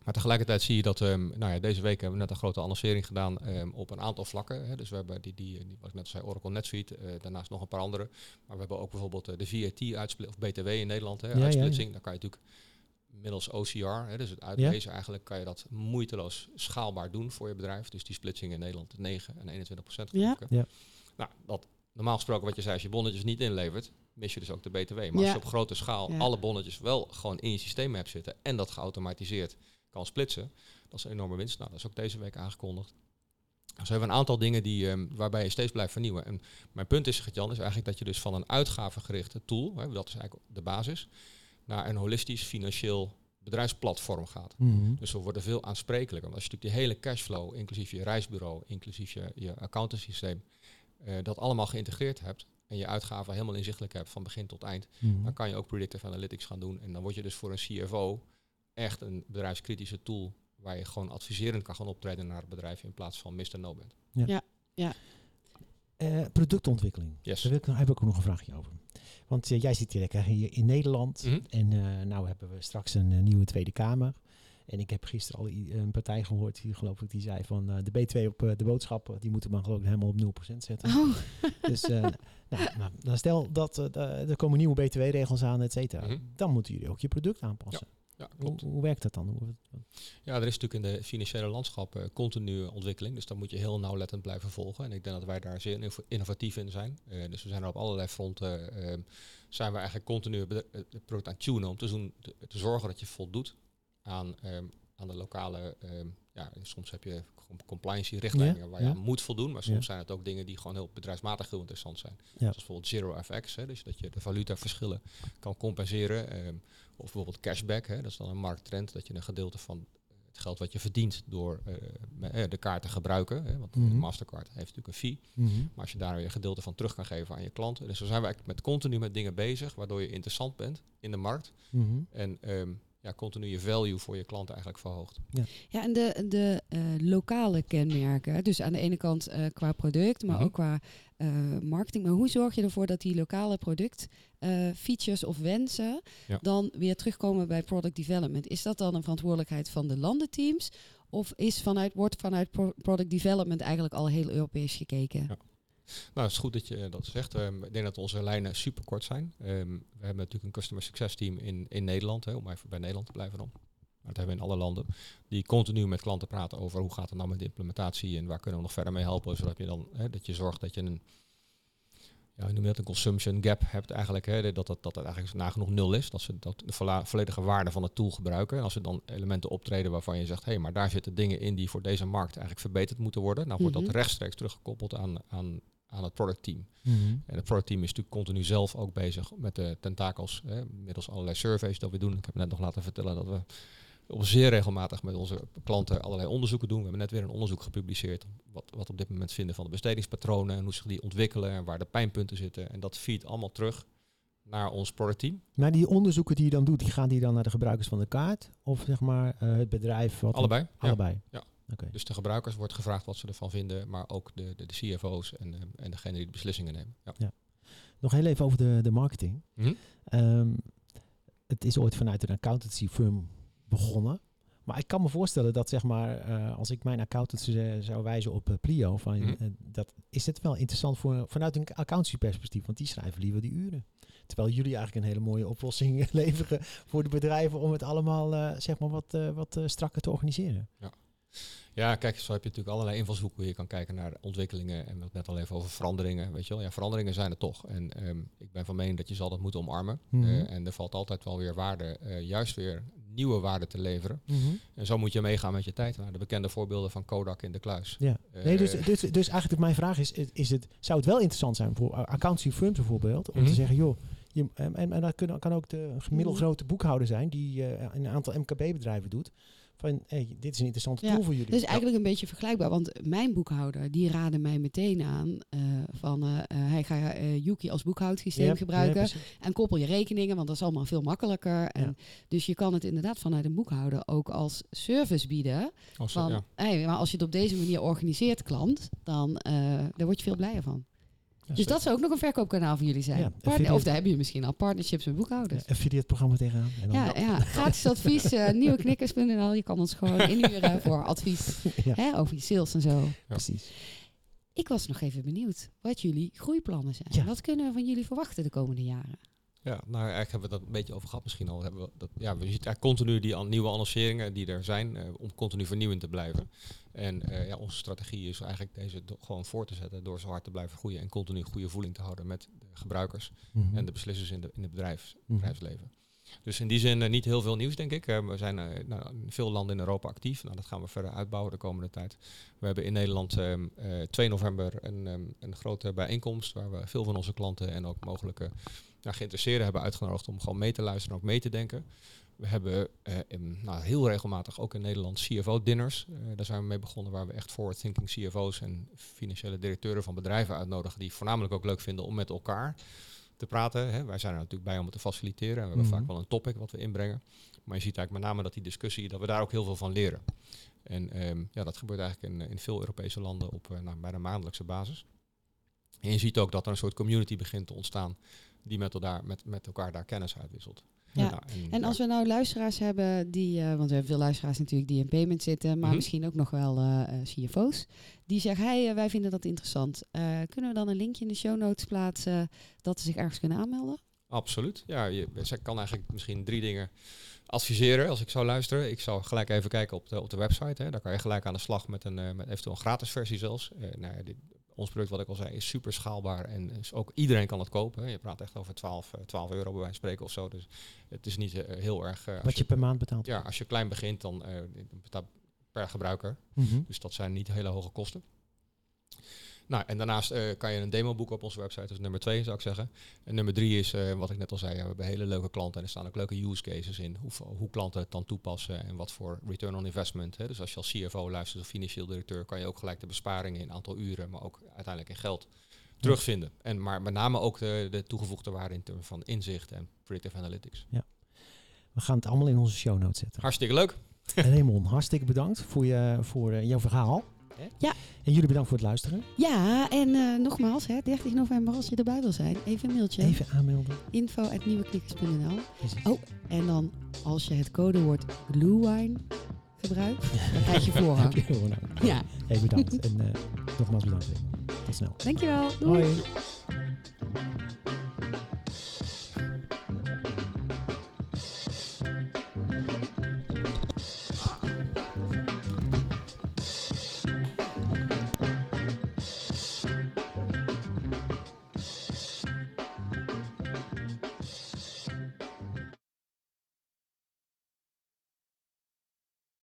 Maar tegelijkertijd zie je dat, ehm, nou ja, deze week hebben we net een grote annoncering gedaan ehm, op een aantal vlakken. Hè. Dus we hebben die, die, die, wat ik net al zei, Oracle NetSuite, eh, daarnaast nog een paar andere. Maar we hebben ook bijvoorbeeld de VAT-uitsplitsing, of BTW in Nederland, hè, Ja, ja, ja. uitsplitsing. Dan kan je natuurlijk middels OCR, hè, dus het uitlezen eigenlijk, kan je dat moeiteloos schaalbaar doen voor je bedrijf. Dus die splitsing in Nederland 9 en 21 procent. Ja. Ja. Nou, dat, normaal gesproken wat je zei, als je bonnetjes niet inlevert, mis je dus ook de BTW. Maar als je op grote schaal alle bonnetjes wel gewoon in je systeem hebt zitten en dat geautomatiseerd kan splitsen, dat is een enorme winst. Nou, dat is ook deze week aangekondigd. Dus we hebben een aantal dingen die, ehm, waarbij je steeds blijft vernieuwen. En mijn punt is, Gert-Jan, is eigenlijk dat je dus van een uitgavegerichte tool, hè, dat is eigenlijk de basis, naar een holistisch financieel bedrijfsplatform gaat. Mhm. Dus we worden veel aansprekelijker. Want als je natuurlijk die hele cashflow, inclusief je reisbureau, inclusief je, je eh, dat allemaal geïntegreerd hebt en je uitgaven helemaal inzichtelijk hebt van begin tot eind, Mhm. dan kan je ook predictive analytics gaan doen. En dan word je dus voor een CFO echt een bedrijfskritische tool waar je gewoon adviserend kan gaan optreden naar het bedrijf in plaats van Mr. No bent. Eh, productontwikkeling. Yes. Daar heb ik ook nog een vraagje over. Want eh, jij zit hier lekker hier in Nederland. Mhm. En eh nou hebben we straks een eh, nieuwe Tweede Kamer. En ik heb gisteren al een partij gehoord, die geloof ik, die zei van eh, de B2 op eh, de boodschappen, die moeten we geloof ik helemaal op 0% zetten. Oh, Dus eh, nou, nou, dan stel dat eh, da- er komen nieuwe BTW-regels aan, et cetera. Mhm. Dan moeten jullie ook je product aanpassen. Ja, hoe, klopt. hoe werkt dat dan? Hoe, Ja, er is natuurlijk in de financiële landschap eh, continue ontwikkeling. Dus daar moet je heel nauwlettend blijven volgen. En ik denk dat wij daar zeer inno- innovatief in zijn. Eh, dus we zijn er op allerlei fronten. eh, zijn we eigenlijk continu het het product aan het tunen om te, doen, te, te zorgen dat je voldoet aan, ehm, aan de lokale. ehm, ja, soms heb je com- compliance richtlijnen Ja, waar je ja. aan moet voldoen. Maar soms Ja. zijn het ook dingen die gewoon heel bedrijfsmatig heel interessant zijn. Zoals bijvoorbeeld zero FX. Hè, dus dat je de valutaverschillen kan compenseren. ehm, of bijvoorbeeld cashback. Hè, dat is dan een markttrend. Dat je een gedeelte van het geld wat je verdient door eh, eh, de kaart te gebruiken. Hè, want Mhm. Mastercard heeft natuurlijk een fee. Maar als je daar weer een gedeelte van terug kan geven aan je klanten. Dus zo zijn we eigenlijk met continu met dingen bezig. Waardoor je interessant bent in de markt. Mhm. En ehm, ja, continu je value voor je klanten eigenlijk verhoogt. Ja, en de, de eh, lokale kenmerken. Dus aan de ene kant eh, qua product, maar Mhm. ook qua eh, marketing. Maar hoe zorg je ervoor dat die lokale product eh, features of wensen Ja. dan weer terugkomen bij product development? Is dat dan een verantwoordelijkheid van de landenteams? Of is vanuit, wordt vanuit pro- product development eigenlijk al heel Europees gekeken? Ja. Nou, het is goed dat je dat zegt. Ehm, ik denk dat onze lijnen super kort zijn. Ehm, we hebben natuurlijk een customer success team in, in Nederland, hè, om even bij Nederland te blijven dan. Maar dat hebben we in alle landen. Die continu met klanten praten over hoe gaat het nou met de implementatie en waar kunnen we nog verder mee helpen. Zodat je dan hè, dat je zorgt dat je een, ja, noem je dat, een consumption gap hebt eigenlijk. Hè, dat, dat, dat het eigenlijk nagenoeg nul is. Dat ze dat de volledige waarde van het tool gebruiken. En als er dan elementen optreden waarvan je zegt, hé, hey, maar daar zitten dingen in die voor deze markt eigenlijk verbeterd moeten worden. Nou wordt Mhm. dat rechtstreeks teruggekoppeld aan, aan, aan het productteam. Mhm. En het productteam is natuurlijk continu zelf ook bezig met de tentakels, hè, middels allerlei surveys dat we doen. Ik heb net nog laten vertellen dat we op zeer regelmatig met onze klanten allerlei onderzoeken doen. We hebben net weer een onderzoek gepubliceerd wat, wat op dit moment vinden van de bestedingspatronen en hoe zich die ontwikkelen en waar de pijnpunten zitten. En dat feedt allemaal terug naar ons productteam. Maar die onderzoeken die je dan doet, die gaan die dan naar de gebruikers van de kaart? Of zeg maar eh, het bedrijf? Wat Allebei. Ja. Allebei? Ja. Dus de gebruikers wordt gevraagd wat ze ervan vinden, maar ook de, de, de CFO's en, eh, en degene die de beslissingen nemen. Ja. Nog heel even over de, de marketing. Mhm. Ehm, het is ooit vanuit een accountancy firm begonnen. Maar ik kan me voorstellen dat zeg maar, eh, als ik mijn accountant zou wijzen op eh, Plio, van, eh, dat, is het wel interessant voor, vanuit een accountancy perspectief, want die schrijven liever die uren. Terwijl jullie eigenlijk een hele mooie oplossing leveren voor de bedrijven om het allemaal zeg maar wat, wat strakker te organiseren. Ja, kijk, zo heb je natuurlijk allerlei invalshoeken hoe je kan kijken naar ontwikkelingen. En we het net al even over veranderingen. Weet je wel, ja, veranderingen zijn er toch. En ehm, ik ben van mening dat je ze altijd moet omarmen. Mhm. Eh, en er valt altijd wel weer waarde, eh, juist weer nieuwe waarde te leveren. Mhm. En zo moet je meegaan met je tijd. Nou, de bekende voorbeelden van Kodak in de kluis. Ja. Eh, Nee, dus, dus, dus eigenlijk mijn vraag is, is het, zou het wel interessant zijn voor accountancy firms bijvoorbeeld, om Mhm. te zeggen, joh, je, en, en, en dat kunnen, kan ook de middelgrote boekhouder zijn die een aantal MKB-bedrijven doet. Van, hey, dit is een interessante Ja, tool voor jullie. Dus eigenlijk een beetje vergelijkbaar, want mijn boekhouder die raadde mij meteen aan eh, van eh, eh, hij ga eh, Yuki als boekhoudsysteem gebruiken en koppel je rekeningen, want dat is allemaal veel makkelijker. En Ja. Dus je kan het inderdaad vanuit een boekhouder ook als service bieden. Zo, Van, ja. hey, maar als je het op deze manier organiseert, klant, dan eh, daar word je veel blijer van. Dus dat zou ook nog een verkoopkanaal voor jullie zijn. Ja, Partner- affiliate- of daar hebben jullie misschien al partnerships met boekhouders. Ja, affiliate-programma tegenaan. En dan, Ja, ja, gratis advies, eh nieuweknikkers.nl. Je kan ons gewoon inhuren voor advies Ja. hè, over je sales en zo. precies. Ik was nog even benieuwd wat jullie groeiplannen zijn. Wat kunnen we van jullie verwachten de komende jaren? Ja, nou eigenlijk hebben we dat een beetje over gehad misschien al. Hebben we, dat, ja, we zien eigenlijk continu die an- nieuwe annonceringen die er zijn, eh, om continu vernieuwend te blijven. En eh, ja, onze strategie is eigenlijk deze gewoon voor te zetten door zo hard te blijven groeien en continu goede voeling te houden met de gebruikers Mhm. en de beslissers in, de, in het bedrijf, Mhm. bedrijfsleven. Dus in die zin eh, niet heel veel nieuws, denk ik. We zijn nou, in veel landen in Europa actief. Nou, dat gaan we verder uitbouwen de komende tijd. We hebben in Nederland ehm, eh 2 november een, ehm, een grote bijeenkomst waar we veel van onze klanten en ook mogelijke geïnteresseerden hebben uitgenodigd om gewoon mee te luisteren en ook mee te denken. We hebben eh, in- nou, heel regelmatig ook in Nederland CFO-dinners. daar zijn we mee begonnen, waar we echt forward-thinking CFO's en financiële directeuren van bedrijven uitnodigen, die voornamelijk ook leuk vinden om met elkaar te praten. Hè. Wij zijn er natuurlijk bij om het te faciliteren. En we hebben Mhm. vaak wel een topic wat we inbrengen. Maar je ziet eigenlijk met name dat die discussie, dat we daar ook heel veel van leren. En ehm, ja, dat gebeurt eigenlijk in, in veel Europese landen op uh, nou, bijna maandelijkse basis. En je ziet ook dat er een soort community begint te ontstaan die met, elkaar, met, met elkaar daar kennis uitwisselt. Ja. Nou, en, als we nou luisteraars hebben die, eh, want we hebben veel luisteraars natuurlijk die in payment zitten, maar Mhm. misschien ook nog wel eh, eh, CFO's, die zeggen, hey, wij vinden dat interessant. Kunnen we dan een linkje in de show notes plaatsen dat ze zich ergens kunnen aanmelden? Absoluut. Ja, je ze kan eigenlijk misschien drie dingen adviseren als ik zou luisteren. Ik zou gelijk even kijken op de, op de website. Hè. Daar kan je gelijk aan de slag met een, met eventueel een gratis versie zelfs. Nou ja, dit, ons product, wat ik al zei, is super schaalbaar en is ook iedereen kan het kopen. hè. Je praat echt over 12, eh, 12 euro bij wijze van spreken of zo. Dus het is niet eh, heel erg... eh, Wat je per maand betaalt. Ja, als je klein begint, dan eh, betaal per gebruiker. Mhm. Dus dat zijn niet hele hoge kosten. Nou, en daarnaast eh, kan je een demo boeken op onze website. Dat is nummer twee, zou ik zeggen. En nummer drie is, eh, wat ik net al zei, ja, we hebben hele leuke klanten. En er staan ook leuke use cases in. Hoe, hoe klanten het dan toepassen en wat voor return on investment. Hè. Dus als je als CFO luistert of financieel directeur, kan je ook gelijk de besparingen in aantal uren, maar ook uiteindelijk in geld terugvinden. En maar met name ook de, de toegevoegde waarde in termen van inzicht en predictive analytics. We gaan het allemaal in onze show notes zetten. Hartstikke leuk. Raymond, hartstikke bedankt voor, je, voor eh, jouw verhaal. Ja. En jullie bedankt voor het luisteren. Ja, en eh, nogmaals, hè, 30 november als je erbij wil zijn, even een mailtje. Even aanmelden. Info at nieuweknikkers.nl Precies. Oh. En dan als je het codewoord Bluewine gebruikt, dan krijg je voorrang. Ja, Hey, bedankt. en eh, nogmaals bedankt. Tot snel. dankjewel. Doei. Hoi.